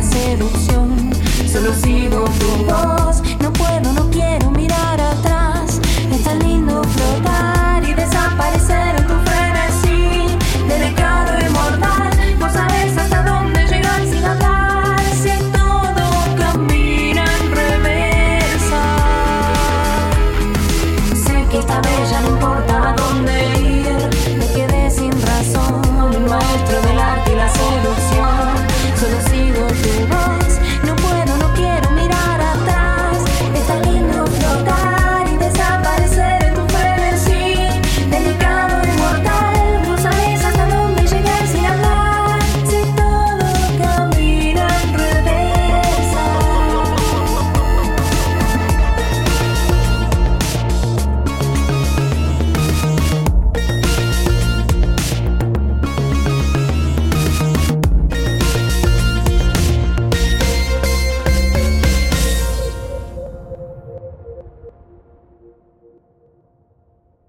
la seducción.